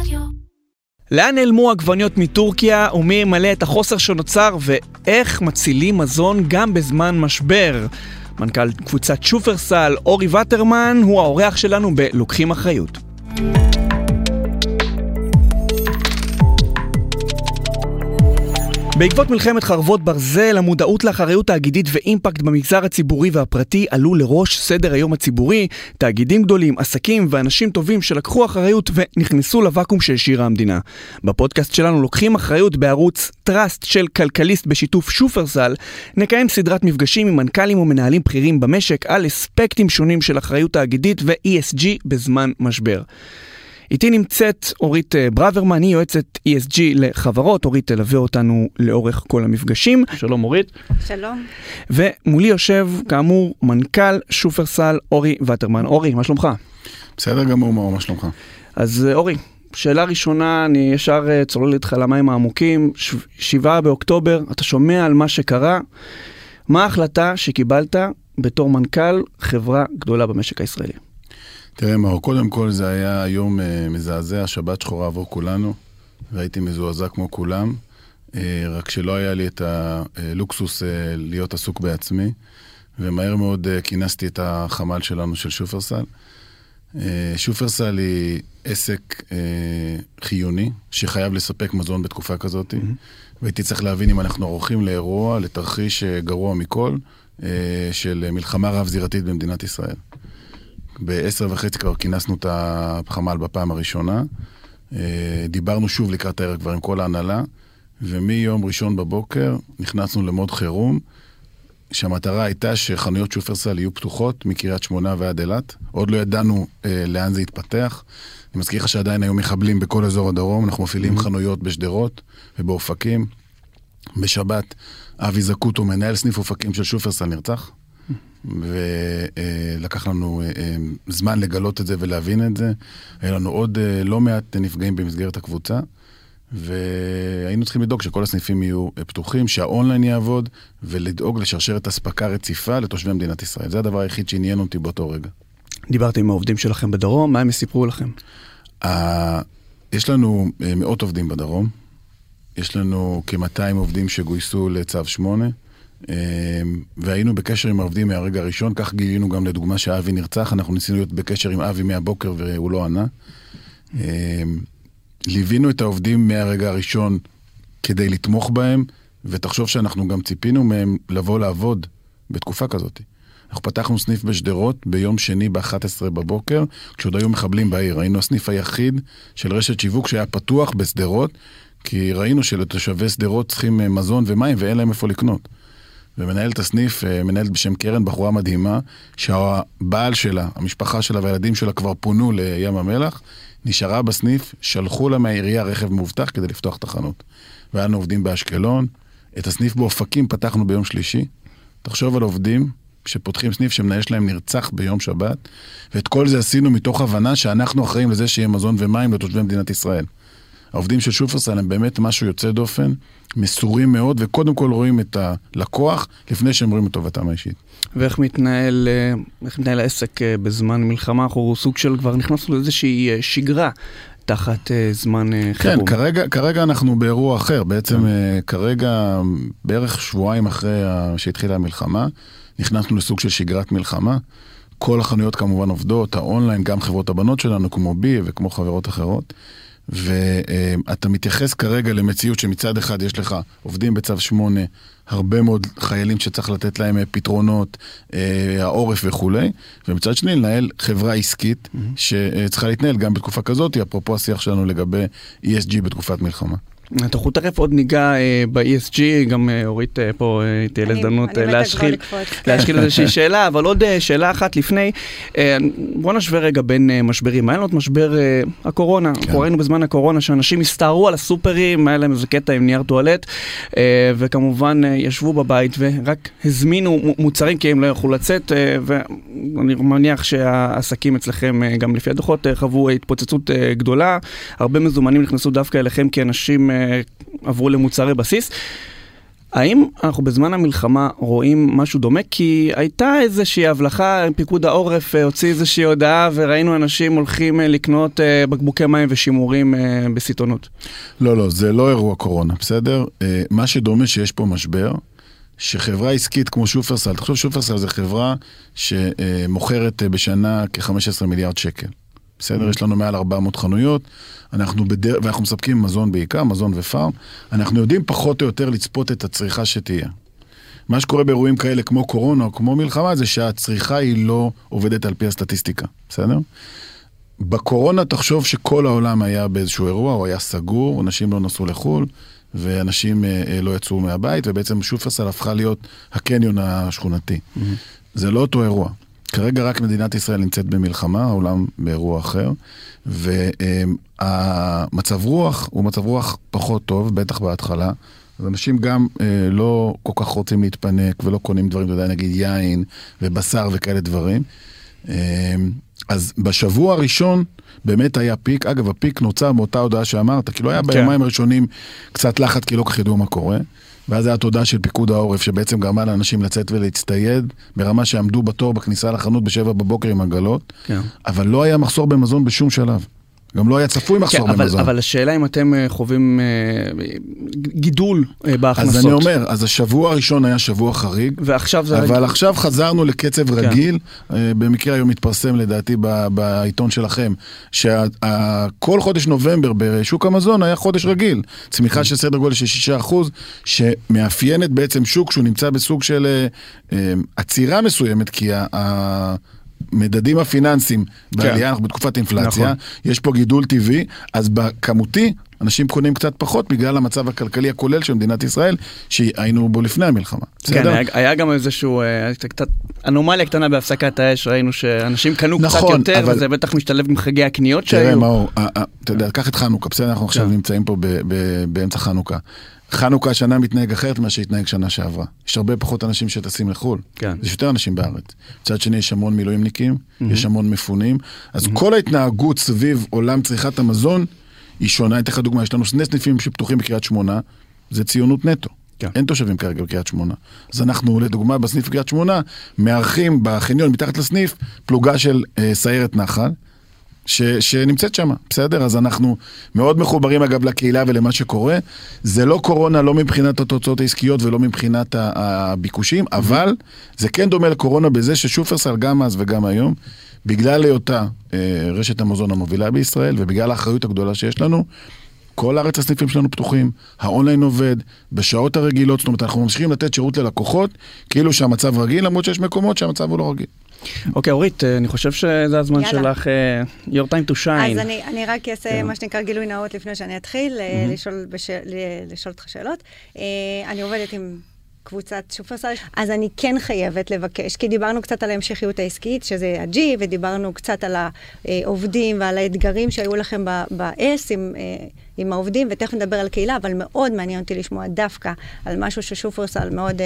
רדיו. לאן נעלמו עגבניות מטורקיה ומי ימלא את החוסר שנוצר ואיך מצילים מזון גם בזמן משבר? מנכ"ל קבוצת שופרסל, אורי וטרמן, הוא האורח שלנו ב"לוקחים אחריות". בעקבות מלחמת חרבות ברזל, המודעות לאחריות תאגידית ואימפקט במגזר הציבורי והפרטי עלו לראש סדר היום הציבורי. תאגידים גדולים, עסקים ואנשים טובים שלקחו אחריות ונכנסו לוואקום שהשאירה המדינה. בפודקאסט שלנו לוקחים אחריות בערוץ טראסט של כלכליסט בשיתוף שופרסל, נקיים סדרת מפגשים עם מנכ"לים ומנהלים בכירים במשק על אספקטים שונים של אחריות תאגידית ו-ESG בזמן משבר. איתי נמצאת אורית אה, ברוורמן, היא יועצת ESG לחברות, אורית תלווה אותנו לאורך כל המפגשים. שלום אורית. שלום. ומולי יושב, כאמור, מנכ"ל שופרסל, אורי וטרמן. אורי, מה שלומך? בסדר גמור, מאור, מה שלומך? אז אה, אורי, שאלה ראשונה, אני ישר אה, צולל איתך למים העמוקים. שבעה באוקטובר, אתה שומע על מה שקרה. מה ההחלטה שקיבלת בתור מנכ"ל חברה גדולה במשק הישראלי? תראה, מאור, קודם כל זה היה יום אה, מזעזע, שבת שחורה עבור כולנו, והייתי מזועזע כמו כולם, אה, רק שלא היה לי את הלוקסוס אה, להיות עסוק בעצמי, ומהר מאוד כינסתי את החמ"ל שלנו של שופרסל. שופרסל היא עסק חיוני, שחייב לספק מזון בתקופה כזאת, mm-hmm. והייתי צריך להבין אם אנחנו ערוכים לאירוע, לתרחיש גרוע מכל, של מלחמה רב-זירתית במדינת ישראל. בעשר וחצי כבר כינסנו את החמ"ל בפעם הראשונה. אה, דיברנו שוב לקראת הערב כבר עם כל ההנהלה, ומיום ראשון בבוקר נכנסנו למוד חירום, שהמטרה הייתה שחנויות שופרסל יהיו פתוחות מקריית שמונה ועד אילת. עוד לא ידענו אה, לאן זה יתפתח. אני מזכיר לך שעדיין היו מחבלים בכל אזור הדרום, אנחנו מפעילים mm-hmm. חנויות בשדרות ובאופקים. בשבת אבי זקוטו, מנהל סניף אופקים של שופרסל, נרצח. ולקח לנו אה, אה, זמן לגלות את זה ולהבין את זה. היה לנו עוד אה, לא מעט נפגעים במסגרת הקבוצה, והיינו צריכים לדאוג שכל הסניפים יהיו פתוחים, שהאונליין יעבוד, ולדאוג לשרשרת אספקה רציפה לתושבי מדינת ישראל. זה הדבר היחיד שעניין אותי באותו רגע. דיברתם עם העובדים שלכם בדרום, מה הם סיפרו לכם? יש לנו מאות עובדים בדרום, יש לנו כ-200 עובדים שגויסו לצו 8. והיינו בקשר עם העובדים מהרגע הראשון, כך גילינו גם לדוגמה שאבי נרצח, אנחנו ניסינו להיות בקשר עם אבי מהבוקר והוא לא ענה. ליווינו את העובדים מהרגע הראשון כדי לתמוך בהם, ותחשוב שאנחנו גם ציפינו מהם לבוא לעבוד בתקופה כזאת. אנחנו פתחנו סניף בשדרות ביום שני ב-11 בבוקר, כשעוד היו מחבלים בעיר. היינו הסניף היחיד של רשת שיווק שהיה פתוח בשדרות, כי ראינו שלתושבי שדרות צריכים מזון ומים ואין להם איפה לקנות. ומנהלת הסניף, מנהלת בשם קרן, בחורה מדהימה, שהבעל שלה, המשפחה שלה והילדים שלה כבר פונו לים המלח, נשארה בסניף, שלחו לה מהעירייה רכב מאובטח כדי לפתוח את החנות. והיה לנו עובדים באשקלון, את הסניף באופקים פתחנו ביום שלישי. תחשוב על עובדים שפותחים סניף שמנהל שלהם נרצח ביום שבת, ואת כל זה עשינו מתוך הבנה שאנחנו אחראים לזה שיהיה מזון ומים לתושבי מדינת ישראל. העובדים של שופרסל הם באמת משהו יוצא דופן, מסורים מאוד, וקודם כל רואים את הלקוח לפני שהם רואים את טובתם האישית. ואיך מתנהל, איך מתנהל העסק בזמן מלחמה? אנחנו סוג של, כבר נכנסנו לאיזושהי שגרה. תחת uh, זמן uh, חירום. כן, כרגע, כרגע אנחנו באירוע אחר. בעצם uh, כרגע, בערך שבועיים אחרי שהתחילה המלחמה, נכנסנו לסוג של שגרת מלחמה. כל החנויות כמובן עובדות, האונליין, גם חברות הבנות שלנו, כמו בי וכמו חברות אחרות. ואתה מתייחס כרגע למציאות שמצד אחד יש לך עובדים בצו 8, הרבה מאוד חיילים שצריך לתת להם פתרונות, העורף וכולי, ומצד שני לנהל חברה עסקית. שצריכה להתנהל גם בתקופה כזאת, אפרופו השיח שלנו לגבי ESG בתקופת מלחמה. אנחנו תכף עוד ניגע אה, ב-ESG, גם אה, אורית אה, פה תהיה להזדמנות אה, להשחיל, להשחיל איזושהי שאלה, אבל עוד שאלה אחת לפני. בוא נשווה רגע בין משברים. היה לנו את משבר הקורונה, כן. אנחנו ראינו בזמן הקורונה שאנשים הסתערו על הסופרים, היה להם איזה קטע עם נייר טואלט, וכמובן ישבו בבית ורק הזמינו מוצרים כי הם לא יכלו לצאת, ואני מניח שהעסקים אצלכם, גם לפי הדוחות, חוו התפוצצות גדולה. הרבה מזומנים נכנסו דווקא אליכם כי אנשים... עברו למוצרי בסיס. האם אנחנו בזמן המלחמה רואים משהו דומה? כי הייתה איזושהי הבלחה, פיקוד העורף אה, הוציא איזושהי הודעה וראינו אנשים הולכים אה, לקנות אה, בקבוקי מים ושימורים בסיטונות. לא, לא, זה לא אירוע קורונה, בסדר? מה שדומה שיש פה משבר, שחברה עסקית כמו שופרסל, תחשוב שופרסל זה חברה שמוכרת בשנה כ-15 מיליארד שקל. בסדר? Mm-hmm. יש לנו מעל 400 חנויות, אנחנו בדר... ואנחנו מספקים מזון בעיקר, מזון ופארם. אנחנו יודעים פחות או יותר לצפות את הצריכה שתהיה. מה שקורה באירועים כאלה כמו קורונה או כמו מלחמה זה שהצריכה היא לא עובדת על פי הסטטיסטיקה, בסדר? בקורונה תחשוב שכל העולם היה באיזשהו אירוע, הוא היה סגור, אנשים לא נסעו לחו"ל, ואנשים אה, אה, לא יצאו מהבית, ובעצם שופרסל הפכה להיות הקניון השכונתי. Mm-hmm. זה לא אותו אירוע. כרגע רק מדינת ישראל נמצאת במלחמה, העולם באירוע אחר, והמצב רוח הוא מצב רוח פחות טוב, בטח בהתחלה. אז אנשים גם אה, לא כל כך רוצים להתפנק ולא קונים דברים, אתה יודע, נגיד יין ובשר וכאלה דברים. אה, אז בשבוע הראשון באמת היה פיק, אגב הפיק נוצר מאותה הודעה שאמרת, כאילו היה כן. ביומיים הראשונים קצת לחץ כי לא כל כך ידעו מה קורה. ואז היה תודה של פיקוד העורף, שבעצם גרמה לאנשים לצאת ולהצטייד, ברמה שעמדו בתור בכניסה לחנות בשבע בבוקר עם עגלות, כן. אבל לא היה מחסור במזון בשום שלב. גם לא היה צפוי מחסור כן, במזון. אבל השאלה אם אתם אה, חווים אה, גידול אה, בהכנסות. אז אני אומר, אז השבוע הראשון היה שבוע חריג. ועכשיו זה... אבל עכשיו חזרנו לקצב כן. רגיל. במקרה היום התפרסם לדעתי בעיתון שלכם, שכל חודש נובמבר בשוק המזון היה חודש רגיל. צמיחה של סדר גודל של 6%, שמאפיינת בעצם שוק שהוא נמצא בסוג של עצירה מסוימת, כי ה... המדדים הפיננסיים בעלייה, כן. אנחנו בתקופת אינפלציה, נכון. יש פה גידול טבעי, אז בכמותי, אנשים קונים קצת פחות בגלל המצב הכלכלי הכולל של מדינת ישראל, שהיינו בו לפני המלחמה. כן, היה, היה גם איזשהו, אה, קצת אנומליה קטנה בהפסקת האש, ראינו שאנשים קנו נכון, קצת יותר, אבל... וזה בטח משתלב עם חגי הקניות שהיו. תראה, מאור, אתה יודע, קח את חנוכה, בסדר, אנחנו עכשיו כן. נמצאים פה באמצע חנוכה. חנוכה השנה מתנהג אחרת ממה שהתנהג שנה שעברה. יש הרבה פחות אנשים שטסים לחו"ל. כן. יש יותר אנשים בארץ. מצד שני, יש המון מילואימניקים, mm-hmm. יש המון מפונים. אז mm-hmm. כל ההתנהגות סביב עולם צריכת המזון היא שונה. אני אתן לך דוגמה, יש לנו שני סניפים שפתוחים בקריית שמונה, זה ציונות נטו. כן. אין תושבים כרגע בקריית שמונה. אז אנחנו, לדוגמה, בסניף בקריית שמונה, מארחים בחניון מתחת לסניף פלוגה של אה, סיירת נחל. ש, שנמצאת שם, בסדר? אז אנחנו מאוד מחוברים אגב לקהילה ולמה שקורה. זה לא קורונה, לא מבחינת התוצאות העסקיות ולא מבחינת הביקושים, mm-hmm. אבל זה כן דומה לקורונה בזה ששופרסל גם אז וגם היום, בגלל היותה אה, רשת המזון המובילה בישראל ובגלל האחריות הגדולה שיש לנו, כל הארץ הסניפים שלנו פתוחים, האונליין עובד, בשעות הרגילות, זאת אומרת, אנחנו ממשיכים לתת שירות ללקוחות, כאילו שהמצב רגיל, למרות שיש מקומות שהמצב הוא לא רגיל. אוקיי, אורית, אה, אני חושב שזה הזמן שלך, אה, your time to shine. אז אני רק אעשה כן. מה שנקרא גילוי נאות לפני שאני אתחיל, אה, לשאול אותך שאלות. אני עובדת עם... קבוצת שופרסל, אז אני כן חייבת לבקש, כי דיברנו קצת על ההמשכיות העסקית, שזה ה-G, ודיברנו קצת על העובדים ועל האתגרים שהיו לכם ב-S עם, עם העובדים, ותכף נדבר על קהילה, אבל מאוד מעניין אותי לשמוע דווקא על משהו ששופרסל מאוד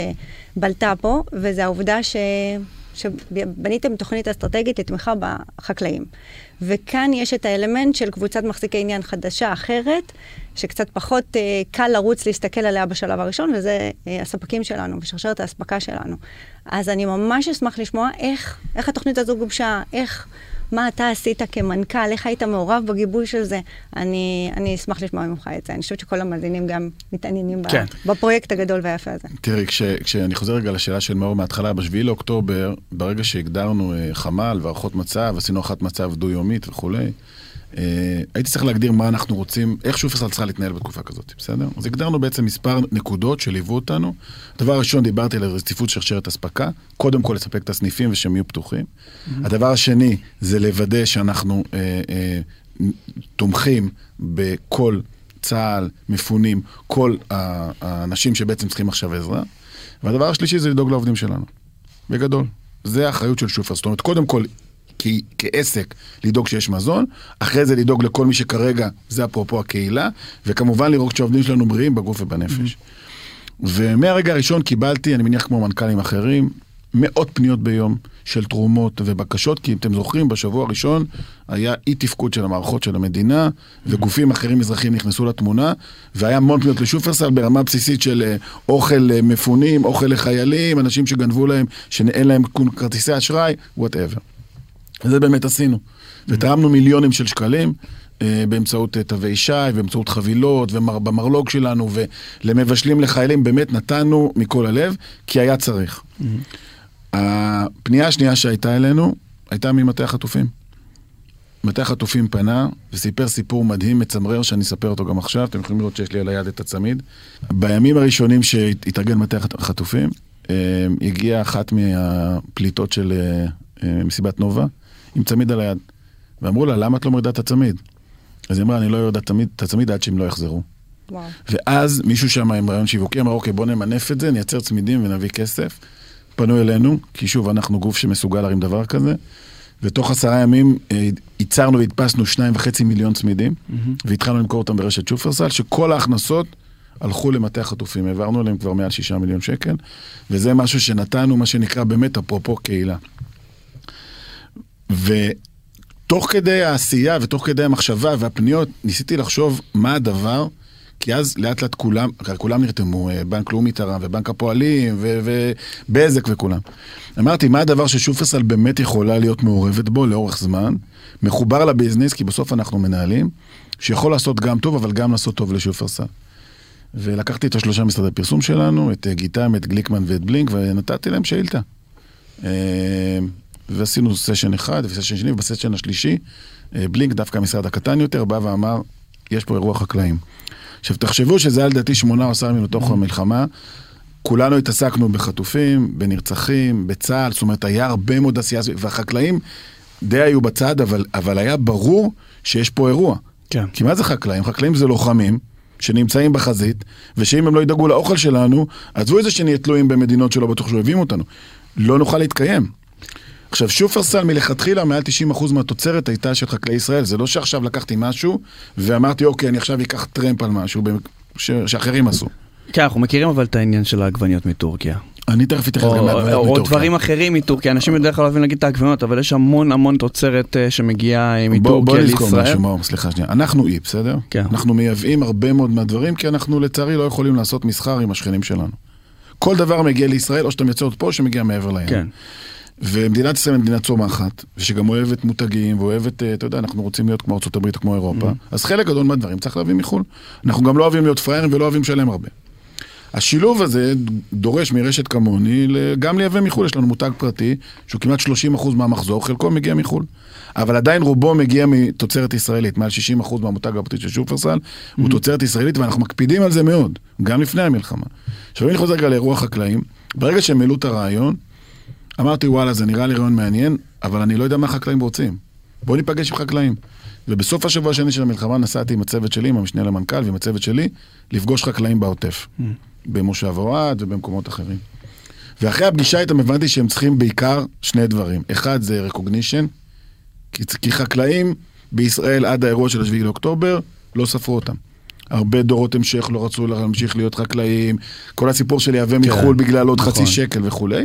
בלטה פה, וזה העובדה ש... שבניתם תוכנית אסטרטגית לתמיכה בחקלאים. וכאן יש את האלמנט של קבוצת מחזיקי עניין חדשה אחרת, שקצת פחות אה, קל לרוץ להסתכל עליה בשלב הראשון, וזה אה, הספקים שלנו ושרשרת האספקה שלנו. אז אני ממש אשמח לשמוע איך, איך התוכנית הזו גובשה, איך... מה אתה עשית כמנכ"ל, איך היית מעורב בגיבוי של זה. אני, אני אשמח לשמוע ממך את זה. אני חושבת שכל המאזינים גם מתעניינים כן. בפרויקט הגדול והיפה הזה. תראי, כש, כשאני חוזר רגע לשאלה של מאור מההתחלה, ב-7 לאוקטובר, ברגע שהגדרנו uh, חמ"ל והערכות מצב, עשינו הערכת מצב דו-יומית וכולי, Uh, הייתי צריך להגדיר מה אנחנו רוצים, איך שופרסל צריכה להתנהל בתקופה כזאת, בסדר? אז הגדרנו בעצם מספר נקודות שליוו אותנו. הדבר הראשון, דיברתי על רציפות שרשרת אספקה, קודם כל לספק את הסניפים ושהם יהיו פתוחים. Mm-hmm. הדבר השני, זה לוודא שאנחנו uh, uh, תומכים בכל צה"ל, מפונים, כל האנשים שבעצם צריכים עכשיו עזרה. והדבר השלישי זה לדאוג לעובדים שלנו, בגדול. זה האחריות של שופרסל. זאת אומרת, קודם כל, כעסק לדאוג שיש מזון, אחרי זה לדאוג לכל מי שכרגע, זה אפרופו הקהילה, וכמובן לראות שהעובדים שלנו בריאים בגוף ובנפש. ומהרגע הראשון קיבלתי, אני מניח כמו מנכ"לים אחרים, מאות פניות ביום של תרומות ובקשות, כי אם אתם זוכרים, בשבוע הראשון היה אי תפקוד של המערכות של המדינה, וגופים אחרים אזרחיים נכנסו לתמונה, והיה המון פניות לשופרסל ברמה בסיסית של אה, אוכל אה, מפונים, אוכל לחיילים, אנשים שגנבו להם, שאין להם כרטיסי אשראי, whatever. וזה באמת עשינו. ותרמנו מיליונים של שקלים. אה, באמצעות תווי שי, באמצעות חבילות, ובמרלוג שלנו, ולמבשלים לחיילים, באמת נתנו מכל הלב, כי היה צריך. Mm-hmm. הפנייה השנייה שהייתה אלינו, הייתה ממטה החטופים. מטה החטופים פנה וסיפר סיפור מדהים, מצמרר, שאני אספר אותו גם עכשיו, אתם יכולים לראות שיש לי על היד את הצמיד. בימים הראשונים שהתארגן מטה החטופים, אה, הגיעה אחת מהפליטות של אה, מסיבת נובה, עם צמיד על היד. ואמרו לה, למה את לא מורידה את הצמיד? אז היא אמרה, אני לא אוריד את הצמיד עד שהם לא יחזרו. וואו. ואז מישהו שם עם רעיון שיווקי אמר, אוקיי, בוא נמנף את זה, נייצר צמידים ונביא כסף. פנו אלינו, כי שוב, אנחנו גוף שמסוגל להרים דבר כזה, ותוך עשרה ימים אה, ייצרנו והדפסנו שניים וחצי מיליון צמידים, mm-hmm. והתחלנו למכור אותם ברשת שופרסל, שכל ההכנסות הלכו למטה החטופים, העברנו להם כבר מעל שישה מיליון שקל, וזה משהו שנתנו, מה שנקרא באמת אפרופו קהילה. ותוך כדי העשייה ותוך כדי המחשבה והפניות, ניסיתי לחשוב מה הדבר כי אז לאט לאט כולם, כולם נרתמו, אה, בנק לאומי תרם, ובנק הפועלים, ובזק וכולם. אמרתי, מה הדבר ששופרסל באמת יכולה להיות מעורבת בו לאורך זמן, מחובר לביזנס, כי בסוף אנחנו מנהלים, שיכול לעשות גם טוב, אבל גם לעשות טוב לשופרסל. ולקחתי את השלושה משרדי פרסום שלנו, את אה, גיטם, את גליקמן ואת בלינק, ונתתי להם שאילתה. אה, ועשינו סשן אחד וסשן שני, ובסשן השלישי, בלינק, דווקא המשרד הקטן יותר, בא ואמר, יש פה אירוע חקלאים. עכשיו, תחשבו שזה היה לדעתי שמונה או עשרה ימים לתוך המלחמה. כולנו התעסקנו בחטופים, בנרצחים, בצה"ל, זאת אומרת, היה הרבה מאוד עשייה, והחקלאים די היו בצד, אבל, אבל היה ברור שיש פה אירוע. כן. כי מה זה חקלאים? חקלאים זה לוחמים. שנמצאים בחזית, ושאם הם לא ידאגו לאוכל שלנו, עזבו את זה שנהיה תלויים במדינות שלא בטוח שאוהבים אותנו. לא נוכל להתקיים. עכשיו, שופרסל מלכתחילה, מעל 90% מהתוצרת הייתה של חקלאי ישראל. זה לא שעכשיו לקחתי משהו ואמרתי, אוקיי, אני עכשיו אקח טרמפ על משהו ש... שאחרים עשו. כן, אנחנו מכירים אבל את העניין של העגבניות מטורקיה. אני תכף אתייחס גם לעגבניות מטורקיה. או דברים אחרים מטורקיה, אנשים בדרך כלל אוהבים להגיד את העגבניות, אבל יש המון המון תוצרת אה, שמגיעה אה, מטורקיה לישראל. בוא נזכור משהו, מאור, סליחה שנייה. אנחנו אי, בסדר? כן. אנחנו מייבאים הרבה מאוד מהדברים, כי אנחנו לצערי לא יכולים לעשות מסחר עם השכנים שלנו. כל דבר מגיע לישראל, או שאתה מייצר אותו פה, או שמגיע מעבר לים. כן. ומדינת ישראל היא מדינה צומחת, ושגם אוהבת מותגים, ואוהבת, אה, אתה יודע, אנחנו רוצים להיות כמו ארה"ב או כמו אירופה, mm-hmm. אז חלק גדול מהדברים צריך להביא מחו"ל. אנחנו גם לא אוהבים להיות פראיירים ולא אוהבים לשלם הרבה. השילוב הזה דורש מרשת כמוני גם לייבא מחו"ל, יש לנו מותג פרטי, שהוא כמעט 30% מהמחזור, חלקו מגיע מחו"ל. אבל עדיין רובו מגיע מתוצרת ישראלית, מעל 60% מהמותג הפרטי של שופרסל mm-hmm. הוא תוצרת ישראלית, ואנחנו מקפידים על זה מאוד, גם לפני המלחמה. עכשיו אם אני חוזר רגע לאירוע חקלאים, ברגע שהם העלו את הרעיון, אמרתי, וואלה, זה נראה לי רעיון מעניין, אבל אני לא יודע מה החקלאים רוצים. בואו ניפגש עם חקלאים. ובסוף השבוע השני של המלחמה נסעתי עם הצוות שלי, עם המשנה למנכ"ל ועם הצוות שלי, לפגוש חקלאים בעוטף. Mm. במושב אוהד ובמקומות אחרים. ואחרי הפגישה איתם הבנתי שהם צריכים בעיקר שני דברים. אחד זה recognition, כי, כי חקלאים בישראל עד האירוע של 7 לאוקטובר לא ספרו אותם. הרבה דורות המשך לא רצו להמשיך להיות חקלאים, כל הסיפור של לייבא כן, מחו"ל בגלל עוד נכון. חצי שקל וכולי,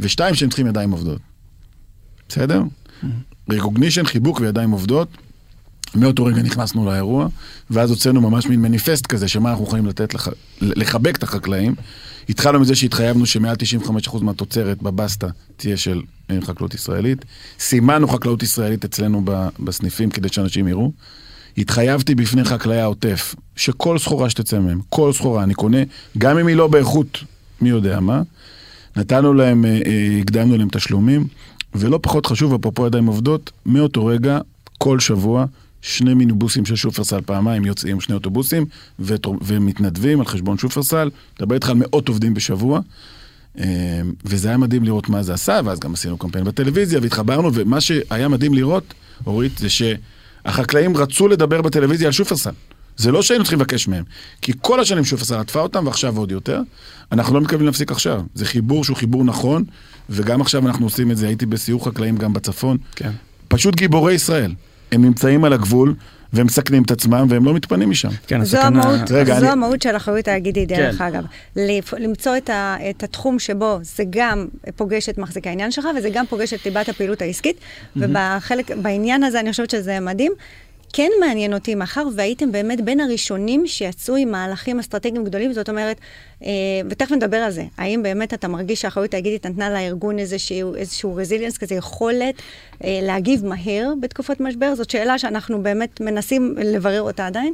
ושתיים, שהם צריכים ידיים עובדות. בסדר? רקוגנישן, חיבוק וידיים עובדות. מאותו רגע נכנסנו לאירוע, ואז הוצאנו ממש מין מניפסט כזה, שמה אנחנו יכולים לתת, לח... לחבק את החקלאים. התחלנו מזה שהתחייבנו שמעל 95% מהתוצרת בבסטה תהיה של אה, חקלאות ישראלית. סימנו חקלאות ישראלית אצלנו בסניפים כדי שאנשים יראו. התחייבתי בפני חקלאי העוטף, שכל סחורה שתצא מהם, כל סחורה אני קונה, גם אם היא לא באיכות מי יודע מה, נתנו להם, אה, אה, הקדמנו להם תשלומים, ולא פחות חשוב, אפרופו ידיים עובדות, מאותו רגע, כל שבוע, שני מיניבוסים של שופרסל פעמיים יוצאים, שני אוטובוסים, ומתנדבים על חשבון שופרסל, מדבר איתך על מאות עובדים בשבוע. אה, וזה היה מדהים לראות מה זה עשה, ואז גם עשינו קמפיין בטלוויזיה והתחברנו, ומה שהיה מדהים לראות, אורית, זה. החקלאים רצו לדבר בטלוויזיה על שופרסל. זה לא שהיינו צריכים לבקש מהם, כי כל השנים שופרסל עטפה אותם, ועכשיו עוד יותר. אנחנו לא מתכוונים להפסיק עכשיו. זה חיבור שהוא חיבור נכון, וגם עכשיו אנחנו עושים את זה. הייתי בסיור חקלאים גם בצפון. כן. פשוט גיבורי ישראל. הם נמצאים על הגבול, והם מסכנים את עצמם והם לא מתפנים משם. כן, זו הסכנה... המהות, רגע, זו אני... המהות של אחריות תאגידית, דרך כן. אגב. למצוא את, ה, את התחום שבו זה גם פוגש את מחזיקי העניין שלך, וזה גם פוגש את ליבת הפעילות העסקית, mm-hmm. ובחלק, בעניין הזה אני חושבת שזה מדהים. כן מעניין אותי, מאחר והייתם באמת בין הראשונים שיצאו עם מהלכים אסטרטגיים גדולים, זאת אומרת, אה, ותכף נדבר על זה, האם באמת אתה מרגיש שהאחריות תאגידית נתנה לארגון איזשהו, איזשהו רזיליאנס כזה, יכולת אה, להגיב מהר בתקופות משבר? זאת שאלה שאנחנו באמת מנסים לברר אותה עדיין.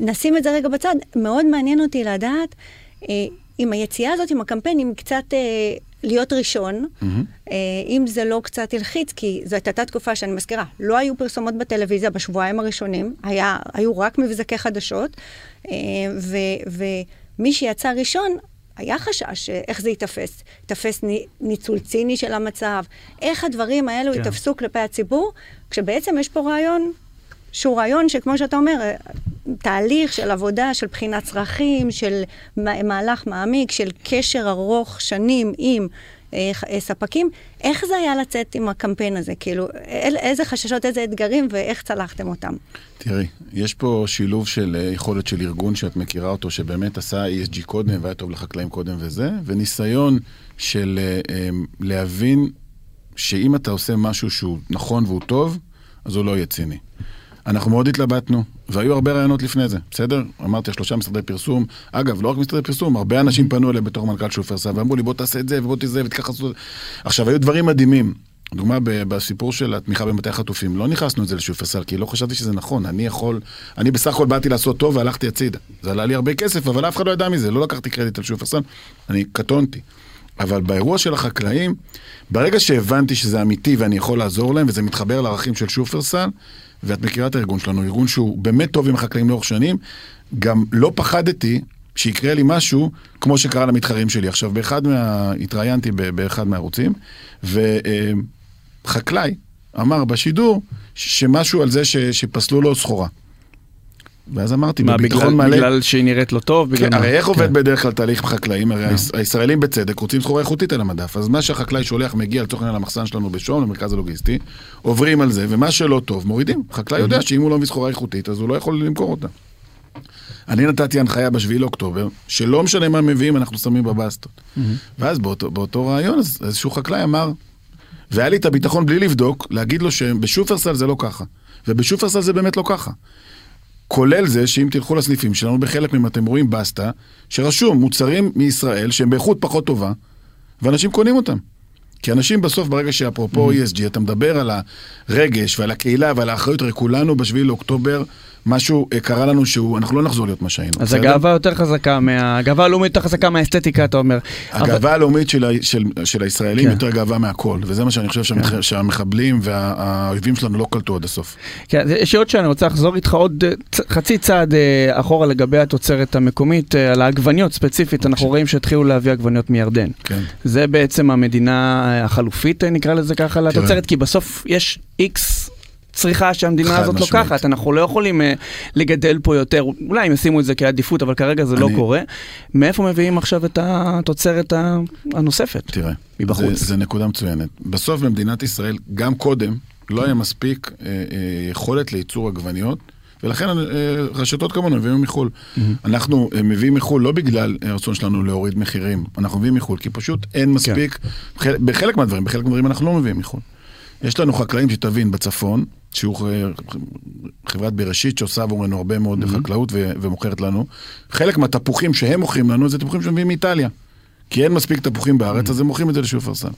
נשים את זה רגע בצד, מאוד מעניין אותי לדעת אה, אם היציאה הזאת עם הקמפיין, אם קצת... אה, להיות ראשון, mm-hmm. אה, אם זה לא קצת הלחיץ, כי זו הייתה תקופה שאני מזכירה, לא היו פרסומות בטלוויזיה בשבועיים הראשונים, היה, היו רק מבזקי חדשות, אה, ו, ומי שיצא ראשון, היה חשש איך זה ייתפס. ייתפס ניצול ציני של המצב, איך הדברים האלו כן. ייתפסו כלפי הציבור, כשבעצם יש פה רעיון שהוא רעיון שכמו שאתה אומר, אה, תהליך של עבודה, של בחינת צרכים, של מהלך מעמיק, של קשר ארוך שנים עם אה, אה, ספקים. איך זה היה לצאת עם הקמפיין הזה? כאילו, איזה חששות, איזה אתגרים ואיך צלחתם אותם? תראי, יש פה שילוב של יכולת של ארגון שאת מכירה אותו, שבאמת עשה ESG קודם והיה טוב לחקלאים קודם וזה, וניסיון של להבין שאם אתה עושה משהו שהוא נכון והוא טוב, אז הוא לא יהיה ציני. אנחנו מאוד התלבטנו, והיו הרבה רעיונות לפני זה, בסדר? אמרתי, שלושה משרדי פרסום. אגב, לא רק משרדי פרסום, הרבה אנשים פנו אליי בתור מנכ"ל שופרסל, ואמרו לי, בוא תעשה את זה, ובוא תזה, ותיקח לעשות... עכשיו, היו דברים מדהימים. דוגמה, בסיפור של התמיכה במטה החטופים, לא נכנסנו את זה לשופרסל, כי לא חשבתי שזה נכון. אני יכול, אני בסך הכל באתי לעשות טוב והלכתי הצידה. זה עלה לי הרבה כסף, אבל אף אחד לא ידע מזה, לא לקחתי קרדיט על שופרסל, אני קטונתי. אבל באירוע של החקלאים, ברגע שהבנתי שזה אמיתי ואני יכול לעזור להם, וזה מתחבר לערכים של שופרסל, ואת מכירה את הארגון שלנו, ארגון שהוא באמת טוב עם החקלאים לאורך שנים, גם לא פחדתי שיקרה לי משהו כמו שקרה למתחרים שלי. עכשיו, באחד מה... התראיינתי באחד מהערוצים, וחקלאי אמר בשידור שמשהו על זה ש... שפסלו לו סחורה. ואז אמרתי, מה, בביטחון מלא... בגלל שהיא נראית לא טוב? כן, הרי איך כן. עובד בדרך כלל תהליך חקלאים? הרי כן. הישראלים בצדק רוצים סחורה איכותית על המדף. אז מה שהחקלאי שולח מגיע לצורך העניין למחסן שלנו בשום, למרכז הלוגיסטי, עוברים על זה, ומה שלא טוב, מורידים. חקלאי יודע שאם הוא לא מביא סחורה איכותית, אז הוא לא יכול למכור אותה. אני נתתי הנחיה בשביעי לאוקטובר, שלא משנה מה מביאים, אנחנו שמים בבסטות. ואז באותו, באותו רעיון, אז איזשהו חקלאי אמר, והיה לי את הביטחון בלי לבדוק, להגיד לו שבשופרסל זה לא ככה. ובשופרסל זה באמת לא ככה. כולל זה שאם תלכו לסניפים שלנו, בחלק מהם אתם רואים בסטה, שרשום מוצרים מישראל שהם באיכות פחות טובה, ואנשים קונים אותם. כי אנשים בסוף, ברגע שאפרופו mm-hmm. ESG, אתה מדבר על הרגש ועל הקהילה ועל האחריות, הרי כולנו בשביעי לאוקטובר משהו אה, קרה לנו שהוא, אנחנו לא נחזור להיות מה שהיינו. אז הגאווה יותר חזקה, מה... הגאווה הלאומית יותר חזקה מהאסתטיקה, אתה אומר. הגאווה אבל... הלאומית של, של, של הישראלים כן. יותר גאווה מהכל, וזה מה שאני חושב שהמח... כן. שהמחבלים והאויבים שלנו לא קלטו עד הסוף. כן, יש עוד שאני רוצה לחזור איתך עוד אה, חצי צעד אה, אחורה לגבי התוצרת המקומית, על העגבניות ספציפית, אנחנו רואים שהתחילו להביא עגבניות מירדן. כן. זה בעצם המדינה החלופית, נקרא לזה ככה, לתוצרת, כי בסוף יש איקס צריכה שהמדינה הזאת משמעית. לוקחת, אנחנו לא יכולים uh, לגדל פה יותר, אולי הם ישימו את זה כעדיפות, אבל כרגע זה לא אני... לא קורה. מאיפה מביאים עכשיו את התוצרת הנוספת? תראה, מבחוץ. זה, זה נקודה מצוינת. בסוף במדינת ישראל, גם קודם, לא היה מספיק אה, אה, יכולת לייצור עגבניות. ולכן אה, רשתות כמונו מביאים מחו"ל. Mm-hmm. אנחנו אה, מביאים מחו"ל לא בגלל הרצון שלנו להוריד מחירים, אנחנו מביאים מחו"ל כי פשוט אין כן. מספיק, כן. בחלק מהדברים, בחלק מהדברים אנחנו לא מביאים מחו"ל. יש לנו חקלאים שתבין בצפון, שהוא חברת בראשית שעושה עבורנו הרבה מאוד mm-hmm. חקלאות ו- ומוכרת לנו. חלק מהתפוחים שהם מוכרים לנו זה תפוחים שמביאים מאיטליה. כי אין מספיק תפוחים בארץ, mm-hmm. אז הם מוכרים את זה לשופרסל.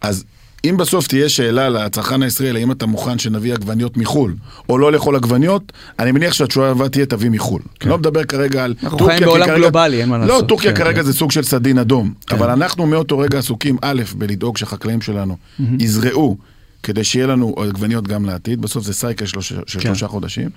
אז אם בסוף תהיה שאלה לצרכן הישראלי, האם אתה מוכן שנביא עגבניות מחו"ל, או לא לאכול עגבניות, אני מניח שהתשובה הבאה תהיה תביא מחו"ל. כן. לא מדבר כרגע על אנחנו טורקיה. אנחנו חיים בעולם גלובלי, אין מה לא, לעשות. לא, טורקיה כן, כרגע כן. זה סוג של סדין אדום. כן. אבל אנחנו מאותו רגע עסוקים, א', בלדאוג שהחקלאים שלנו mm-hmm. יזרעו כדי שיהיה לנו עגבניות גם לעתיד, בסוף זה סייקל של כן. שלושה חודשים,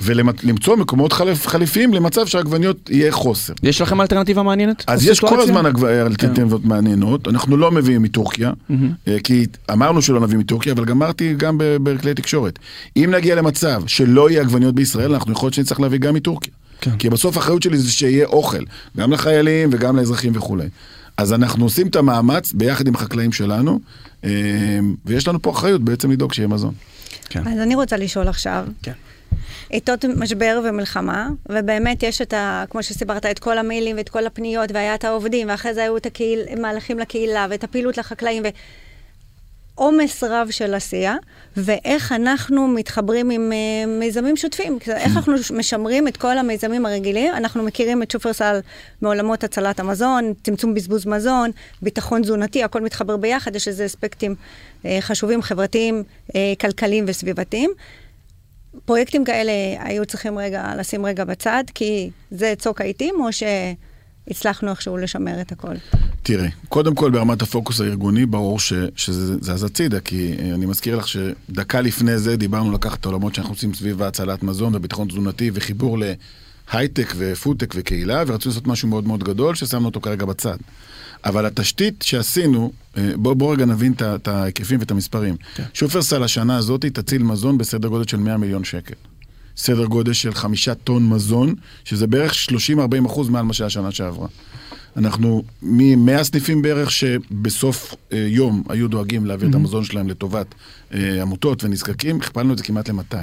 ולמצוא מקומות חליפ, חליפיים למצב שהעגבניות יהיה חוסר. יש לכם אלטרנטיבה מעניינת? אז יש כל הזמן אלטרנטיבות כן. מעניינות, אנחנו לא מביאים מטורקיה, mm-hmm. כי אמרנו שלא נביא מטורקיה, אבל גמרתי גם בכלי תקשורת. אם נגיע למצב שלא יהיה עגבניות בישראל, אנחנו יכול להיות שנצטרך להביא גם מטורקיה. כן. כי בסוף האחריות שלי זה שיהיה אוכל, גם לחיילים וגם לאזרחים וכולי. אז אנחנו עושים את המאמץ ביחד עם החקלאים שלנו, אה, ויש לנו פה אחריות בעצם לדאוג שיהיה מזון. כן. אז אני רוצה לשאול עכשיו, כן. עיתות משבר ומלחמה, ובאמת יש את ה... כמו שסיפרת, את כל המיילים ואת כל הפניות, והיה את העובדים, ואחרי זה היו את הקהיל, מהלכים לקהילה, ואת הפעילות לחקלאים, ו... עומס רב של עשייה, ואיך אנחנו מתחברים עם uh, מיזמים שוטפים. איך אנחנו משמרים את כל המיזמים הרגילים. אנחנו מכירים את שופרסל מעולמות הצלת המזון, צמצום בזבוז מזון, ביטחון תזונתי, הכל מתחבר ביחד, יש איזה אספקטים uh, חשובים, חברתיים, uh, כלכליים וסביבתיים. פרויקטים כאלה היו צריכים רגע, לשים רגע בצד, כי זה צוק העיתים, או ש... הצלחנו איכשהו לשמר את הכל. תראי, קודם כל ברמת הפוקוס הארגוני, ברור ש, שזה זז הצידה, כי אה, אני מזכיר לך שדקה לפני זה דיברנו לקחת את העולמות שאנחנו עושים סביב הצלת מזון וביטחון תזונתי וחיבור להייטק ופודטק וקהילה, ורצו לעשות משהו מאוד מאוד גדול ששמנו אותו כרגע בצד. אבל התשתית שעשינו, אה, בואו בוא רגע נבין את ההיקפים ואת המספרים. כן. שופרסל השנה הזאת תציל מזון בסדר גודל של 100 מיליון שקל. סדר גודל של חמישה טון מזון, שזה בערך 30-40 אחוז מעל מה שהיה שנה שעברה. אנחנו מ-100 סניפים בערך שבסוף אה, יום היו דואגים להעביר mm-hmm. את המזון שלהם לטובת אה, עמותות ונזקקים, הכפלנו את זה כמעט ל-200.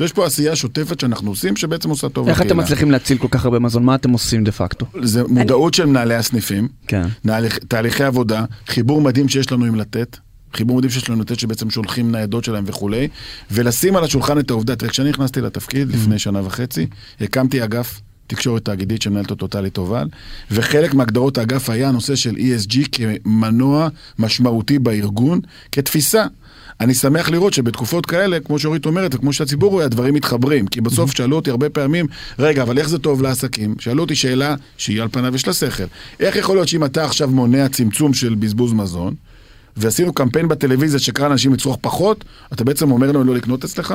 יש פה עשייה שוטפת שאנחנו עושים, שבעצם עושה טוב לקהילה. איך אתם מצליחים להציל כל כך הרבה מזון? מה אתם עושים דה פקטו? זה מודעות של מנהלי הסניפים, כן. תהליכי עבודה, חיבור מדהים שיש לנו עם לתת. חיבור מדהים שיש לנו לתת שבעצם שולחים ניידות שלהם וכולי, ולשים על השולחן את העובדה, תראה, כשאני נכנסתי לתפקיד לפני שנה וחצי, הקמתי אגף תקשורת תאגידית שמנהלת אותו טלי תובל, וחלק מהגדרות האגף היה הנושא של ESG כמנוע משמעותי בארגון, כתפיסה. אני שמח לראות שבתקופות כאלה, כמו שאורית אומרת, וכמו שהציבור רואה, הדברים מתחברים. כי בסוף שאלו אותי הרבה פעמים, רגע, אבל איך זה טוב לעסקים? שאלו אותי שאלה שהיא על פניו יש לה שכל. איך יכול להיות שאם אתה עכשיו מונע צמצום של בזבוז מזון, ועשינו קמפיין בטלוויזיה שקרא לאנשים לצרוך פחות, אתה בעצם אומר לנו לא לקנות אצלך?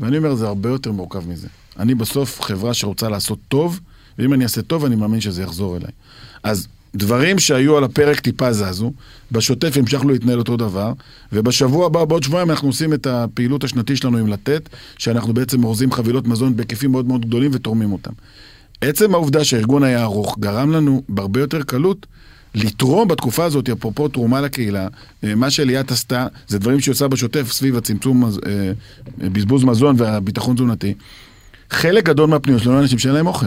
ואני אומר, זה הרבה יותר מורכב מזה. אני בסוף חברה שרוצה לעשות טוב, ואם אני אעשה טוב, אני מאמין שזה יחזור אליי. אז דברים שהיו על הפרק טיפה זזו, בשוטף המשכנו להתנהל אותו דבר, ובשבוע הבא, בעוד שבועיים, אנחנו עושים את הפעילות השנתית שלנו עם לתת, שאנחנו בעצם אורזים חבילות מזון בהיקפים מאוד מאוד גדולים ותורמים אותם. עצם העובדה שהארגון היה ארוך גרם לנו בהרבה יותר קלות לתרום בתקופה הזאת, אפרופו תרומה לקהילה, אה, מה שליאת עשתה, זה דברים שהיא עושה בשוטף סביב הצמצום, אה, בזבוז מזון והביטחון תזונתי. חלק גדול מהפניות שלנו אנשים שאין להם אוכל.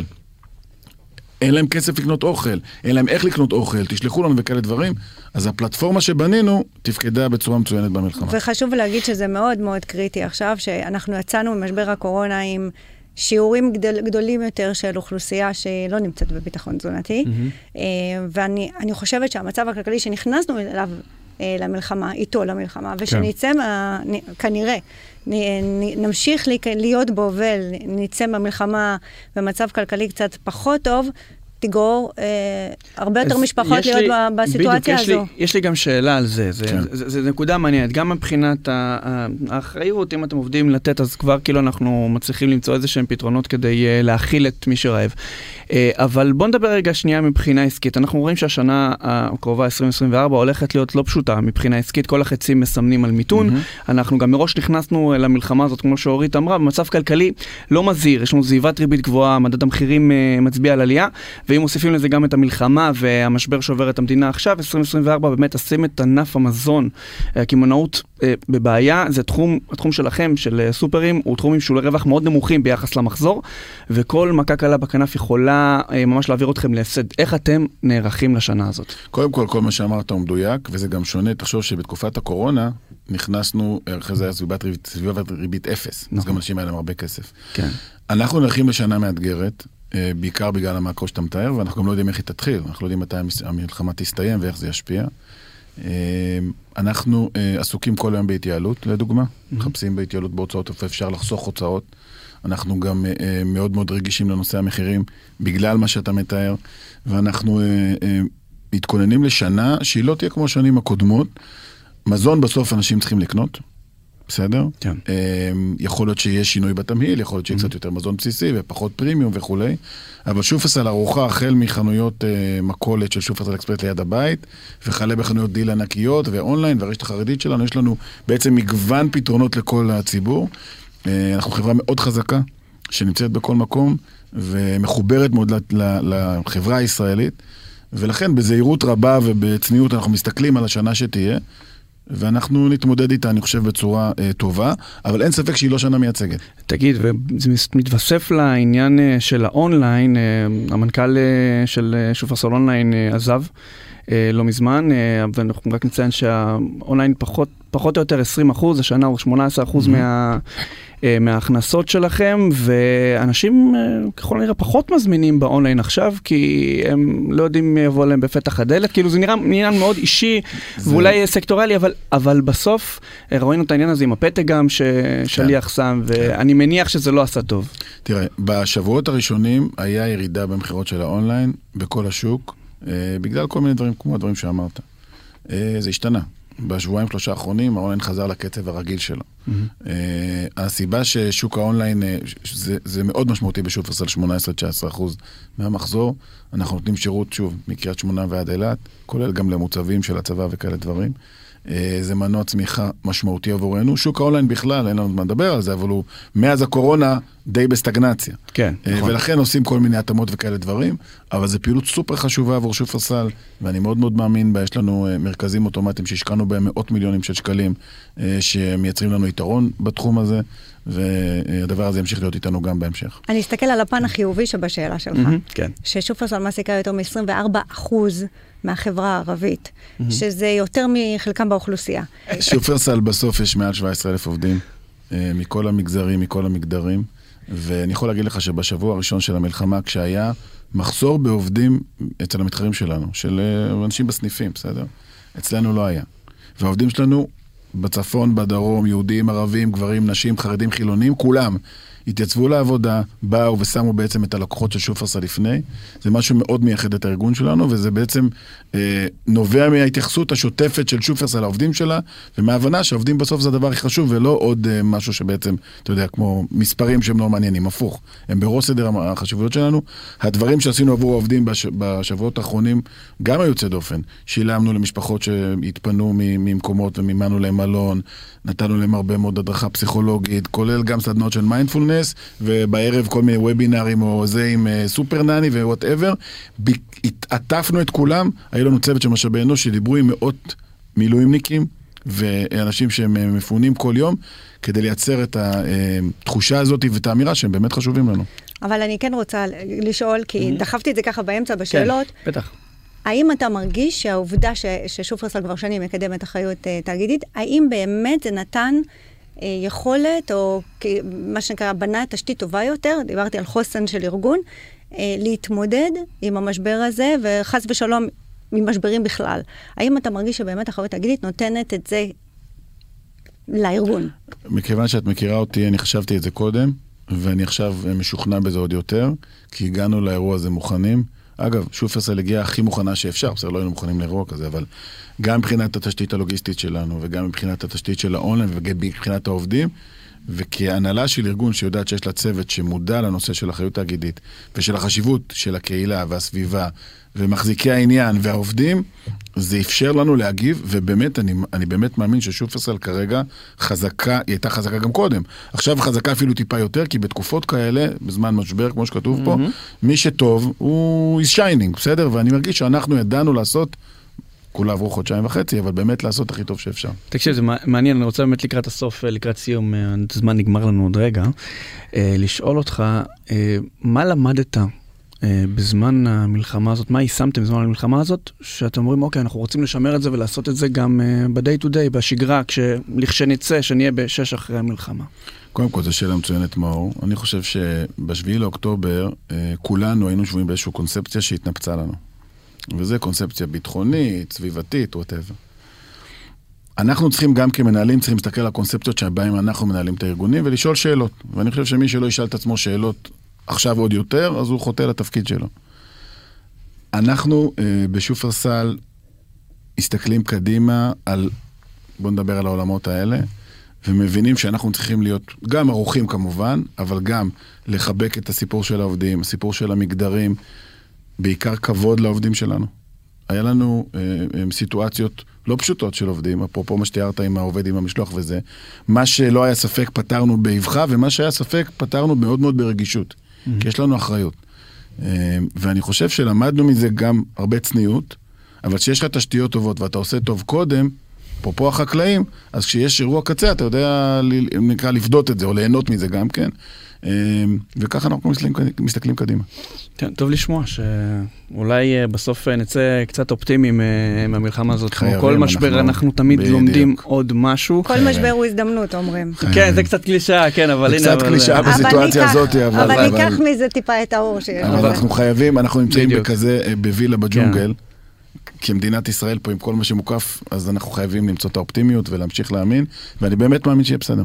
אין להם כסף לקנות אוכל, אין להם איך לקנות אוכל, תשלחו לנו וכאלה דברים. אז הפלטפורמה שבנינו תפקדה בצורה מצוינת במלחמה. וחשוב להגיד שזה מאוד מאוד קריטי עכשיו, שאנחנו יצאנו ממשבר הקורונה עם שיעורים גדול, גדולים יותר של אוכלוסייה שלא נמצאת בביטחון תזונתי. Mm-hmm. ואני חושבת שהמצב הכלכלי שנכנסנו אליו אה, למלחמה, איתו למלחמה, כן. ושנצא, כן. מה, כנראה, נמשיך להיות בו ונצא מהמלחמה במצב כלכלי קצת פחות טוב, תגרור אה, הרבה יותר משפחות להיות לי, בסיטואציה בדיוק, הזו. יש לי, יש לי גם שאלה על זה, זה, כן. זה, זה, זה נקודה מעניינת, גם מבחינת האחריות, אם אתם עובדים לתת, אז כבר כאילו אנחנו מצליחים למצוא איזה שהם פתרונות כדי uh, להכיל את מי שרעב. Uh, אבל בוא נדבר רגע שנייה מבחינה עסקית. אנחנו רואים שהשנה הקרובה, 2024, הולכת להיות לא פשוטה מבחינה עסקית, כל החצים מסמנים על מיתון. Mm-hmm. אנחנו גם מראש נכנסנו למלחמה הזאת, כמו שאורית אמרה, במצב כלכלי לא מזהיר, יש לנו סביבת ריבית גבוהה, מדד המחירים uh, מצביע על עלייה. ואם מוסיפים לזה גם את המלחמה והמשבר שעובר את המדינה עכשיו, 2024 באמת תשים את ענף המזון, הקמעונאות אה, בבעיה, זה תחום, התחום שלכם, של אה, סופרים, הוא תחום עם שולי רווח מאוד נמוכים ביחס למחזור, וכל מכה קלה בכנף יכולה אה, ממש להעביר אתכם להפסד. איך אתם נערכים לשנה הזאת? קודם כל, כל מה שאמרת הוא מדויק, וזה גם שונה. תחשוב שבתקופת הקורונה נכנסנו, אחרי זה היה סביבת ריבית, סביבת ריבית אפס, נכון. אז גם אנשים היה להם הרבה כסף. כן. אנחנו נערכים לשנה מאתגרת, אה, בעיקר בגלל המאקרו שאתה מתאר, ואנחנו גם לא יודעים איך היא תתחיל, אנחנו לא יודעים מתי המלחמה תסתיים ואיך זה ישפיע. אה, אנחנו אה, עסוקים כל היום בהתייעלות, לדוגמה, mm-hmm. מחפשים בהתייעלות בהוצאות, איפה אפשר לחסוך הוצאות. אנחנו גם מאוד מאוד רגישים לנושא המחירים, בגלל מה שאתה מתאר, ואנחנו מתכוננים לשנה שהיא לא תהיה כמו השנים הקודמות. מזון בסוף אנשים צריכים לקנות, בסדר? כן. אמ, יכול להיות שיש שינוי בתמהיל, יכול להיות שיהיה קצת mm-hmm. יותר מזון בסיסי ופחות פרימיום וכולי, אבל שופרסל ערוכה החל מחנויות uh, מכולת של שופרסל אקספרס ליד הבית, וכלה בחנויות דיל ענקיות ואונליין, והרשת החרדית שלנו, יש לנו בעצם מגוון פתרונות לכל הציבור. Uh, אנחנו חברה מאוד חזקה, שנמצאת בכל מקום, ומחוברת מאוד לחברה הישראלית, ולכן בזהירות רבה ובצניעות אנחנו מסתכלים על השנה שתהיה. ואנחנו נתמודד איתה, אני חושב, בצורה אה, טובה, אבל אין ספק שהיא לא שנה מייצגת. תגיד, וזה מתווסף לעניין אה, של האונליין, אה, המנכ"ל אה, של אה, שופרסל אונליין אה, עזב. אה, לא מזמן, אה, ואנחנו רק נציין שהאונליין פחות, פחות או יותר 20 אחוז, השנה הוא 18 אחוז mm-hmm. מה, מההכנסות שלכם, ואנשים אה, ככל הנראה פחות מזמינים באונליין עכשיו, כי הם לא יודעים מי יבוא להם בפתח הדלת, כאילו זה נראה עניין מאוד אישי זה... ואולי סקטוריאלי, אבל, אבל בסוף אה, ראינו את העניין הזה עם הפתק גם ששליח כן. שם, ואני כן. מניח שזה לא עשה טוב. תראה, בשבועות הראשונים היה ירידה במכירות של האונליין בכל השוק. אה, בגלל כל מיני דברים כמו הדברים שאמרת. אה, זה השתנה. בשבועיים שלושה האחרונים האונליין חזר לקצב הרגיל שלו. Mm-hmm. הסיבה ששוק האונליין, זה, זה מאוד משמעותי בשופרסל 18-19 אחוז מהמחזור. אנחנו נותנים שירות, שוב, מקריית שמונה ועד אילת, כולל גם למוצבים של הצבא וכאלה דברים. אה, זה מנוע צמיחה משמעותי עבורנו. שוק האונליין בכלל, אין לנו זמן לדבר על זה, אבל הוא מאז הקורונה די בסטגנציה. כן, אה, נכון. ולכן עושים כל מיני התאמות וכאלה דברים, אבל זו פעילות סופר חשובה עבור שופרסל, ואני מאוד מאוד מאמין בה. יש לנו אה, מרכזים אוטומטיים שהשקענו בהם מאות מיליונים של שקלים, שמייצרים לנו יתרון בתחום הזה. והדבר הזה ימשיך להיות איתנו גם בהמשך. אני אסתכל על הפן החיובי שבשאלה שלך. Mm-hmm, כן. ששופרסל מעסיקה יותר מ-24 אחוז מהחברה הערבית, mm-hmm. שזה יותר מחלקם באוכלוסייה. שופרסל בסוף יש מעל 17,000 עובדים, אה, מכל המגזרים, מכל המגדרים, ואני יכול להגיד לך שבשבוע הראשון של המלחמה, כשהיה מחסור בעובדים אצל המתחרים שלנו, של אה, אנשים בסניפים, בסדר? אצלנו לא היה. והעובדים שלנו בצפון, בדרום, יהודים, ערבים, גברים, נשים, חרדים, חילונים, כולם התייצבו לעבודה, באו ושמו בעצם את הלקוחות של שופרסל לפני. זה משהו מאוד מייחד את הארגון שלנו, וזה בעצם אה, נובע מההתייחסות השוטפת של שופרסל לעובדים שלה, ומההבנה שהעובדים בסוף זה הדבר הכי חשוב, ולא עוד אה, משהו שבעצם, אתה יודע, כמו מספרים שהם לא מעניינים, הפוך. הם בראש סדר החשיבויות שלנו. הדברים שעשינו עבור העובדים בש, בשבועות האחרונים גם היו יוצא דופן. שילמנו למשפחות שהתפנו ממקומות ומימנו להם מלון, נתנו להם הרבה מאוד הדרכה פסיכולוגית, כולל גם סדנות של מיינדפולנס, ובערב כל מיני וובינארים או זה עם uh, סופר נאני ו whatever. עטפנו את כולם, היה לנו צוות של משאבי אנוש שדיברו עם מאות מילואימניקים ואנשים שהם אה, מפונים כל יום, כדי לייצר את התחושה אה, הזאת ואת האמירה שהם באמת חשובים לנו. אבל אני כן רוצה לשאול, כי mm-hmm. דחפתי את זה ככה באמצע בשאלות. כן, בטח. האם אתה מרגיש שהעובדה ש, ששופרסל כבר שנים מקדמת אחריות uh, תאגידית, האם באמת זה נתן יכולת, או מה שנקרא, בנה תשתית טובה יותר, דיברתי על חוסן של ארגון, uh, להתמודד עם המשבר הזה, וחס ושלום, ממשברים בכלל. האם אתה מרגיש שבאמת אחריות תאגידית נותנת את זה לארגון? מכיוון שאת מכירה אותי, אני חשבתי את זה קודם, ואני עכשיו משוכנע בזה עוד יותר, כי הגענו לאירוע הזה מוכנים. אגב, שופרסל הגיעה הכי מוכנה שאפשר, בסדר, לא היינו מוכנים לאירוע כזה, אבל גם מבחינת התשתית הלוגיסטית שלנו, וגם מבחינת התשתית של האונליין, וגם מבחינת העובדים, וכהנהלה של ארגון שיודעת שיש לה צוות שמודע לנושא של אחריות תאגידית, ושל החשיבות של הקהילה והסביבה, ומחזיקי העניין והעובדים, זה אפשר לנו להגיב, ובאמת, אני, אני באמת מאמין ששופרסל כרגע חזקה, היא הייתה חזקה גם קודם. עכשיו חזקה אפילו טיפה יותר, כי בתקופות כאלה, בזמן משבר, כמו שכתוב mm-hmm. פה, מי שטוב הוא is shining, בסדר? ואני מרגיש שאנחנו ידענו לעשות... כולה עברו חודשיים וחצי, אבל באמת לעשות הכי טוב שאפשר. תקשיב, זה מעניין, אני רוצה באמת לקראת הסוף, אה, לקראת סיום, אה, הזמן נגמר לנו עוד רגע, אה, לשאול אותך, מה למדת בזמן המלחמה הזאת, מה יישמתם בזמן המלחמה הזאת, שאתם אומרים, אוקיי, אנחנו רוצים לשמר את זה ולעשות את זה גם ב-day to day, בשגרה, לכשנצא, שנהיה בשש אחרי המלחמה. קודם כל, זו שאלה מצוינת, מאור. אני חושב שבשביעי לאוקטובר, כולנו היינו שבויים באיזושהי קונספציה שהתנפצה לנו. וזה קונספציה ביטחונית, סביבתית, ווטאבר. אנחנו צריכים, גם כמנהלים, צריכים להסתכל על הקונספציות שבהן אנחנו מנהלים את הארגונים ולשאול שאלות. ואני חושב שמי שלא ישאל את עצמו שאלות עכשיו עוד יותר, אז הוא חוטא לתפקיד שלו. אנחנו אה, בשופרסל מסתכלים קדימה על, בואו נדבר על העולמות האלה, ומבינים שאנחנו צריכים להיות גם ערוכים כמובן, אבל גם לחבק את הסיפור של העובדים, הסיפור של המגדרים, בעיקר כבוד לעובדים שלנו. היה לנו אה, אה, סיטואציות לא פשוטות של עובדים, אפרופו מה שתיארת עם העובד עם המשלוח וזה. מה שלא היה ספק פתרנו באבחה, ומה שהיה ספק פתרנו מאוד מאוד ברגישות. Mm-hmm. כי יש לנו אחריות. אה, ואני חושב שלמדנו מזה גם הרבה צניעות, אבל כשיש לך תשתיות טובות ואתה עושה טוב קודם, אפרופו החקלאים, אז כשיש אירוע קצה, אתה יודע, נקרא לפדות את זה, או ליהנות מזה גם כן. אה, וככה אנחנו מסתכלים, מסתכלים קדימה. כן, טוב לשמוע שאולי אה, בסוף נצא קצת אופטימיים מהמלחמה הזאת. כמו כל משבר, אנחנו, אנחנו תמיד בדיוק. לומדים עוד משהו. כל משבר הוא הזדמנות, אומרים. כן, זה קצת קלישאה, כן, אבל הנה... זה קצת קלישאה בסיטואציה הזאת, אבל... אבל ניקח מזה טיפה את האור שיש. אבל אנחנו חייבים, אנחנו נמצאים בכזה, בווילה בג'ונגל. כן. כמדינת ישראל פה עם כל מה שמוקף, אז אנחנו חייבים למצוא את האופטימיות ולהמשיך להאמין, ואני באמת מאמין שיהיה בסדר.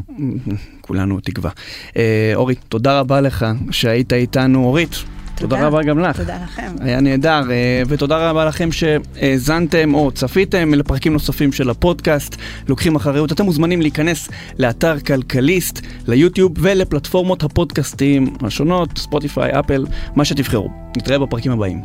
כולנו תקווה. אה, אורית, תודה רבה לך שהיית איתנו. אורית, תודה. תודה רבה גם לך. תודה לכם. היה נהדר, אה, ותודה רבה לכם שהאזנתם או צפיתם לפרקים נוספים של הפודקאסט, לוקחים אחריות. אתם מוזמנים להיכנס לאתר כלכליסט, ליוטיוב ולפלטפורמות הפודקאסטיים השונות, ספוטיפיי, אפל, מה שתבחרו. נתראה בפרקים הבאים.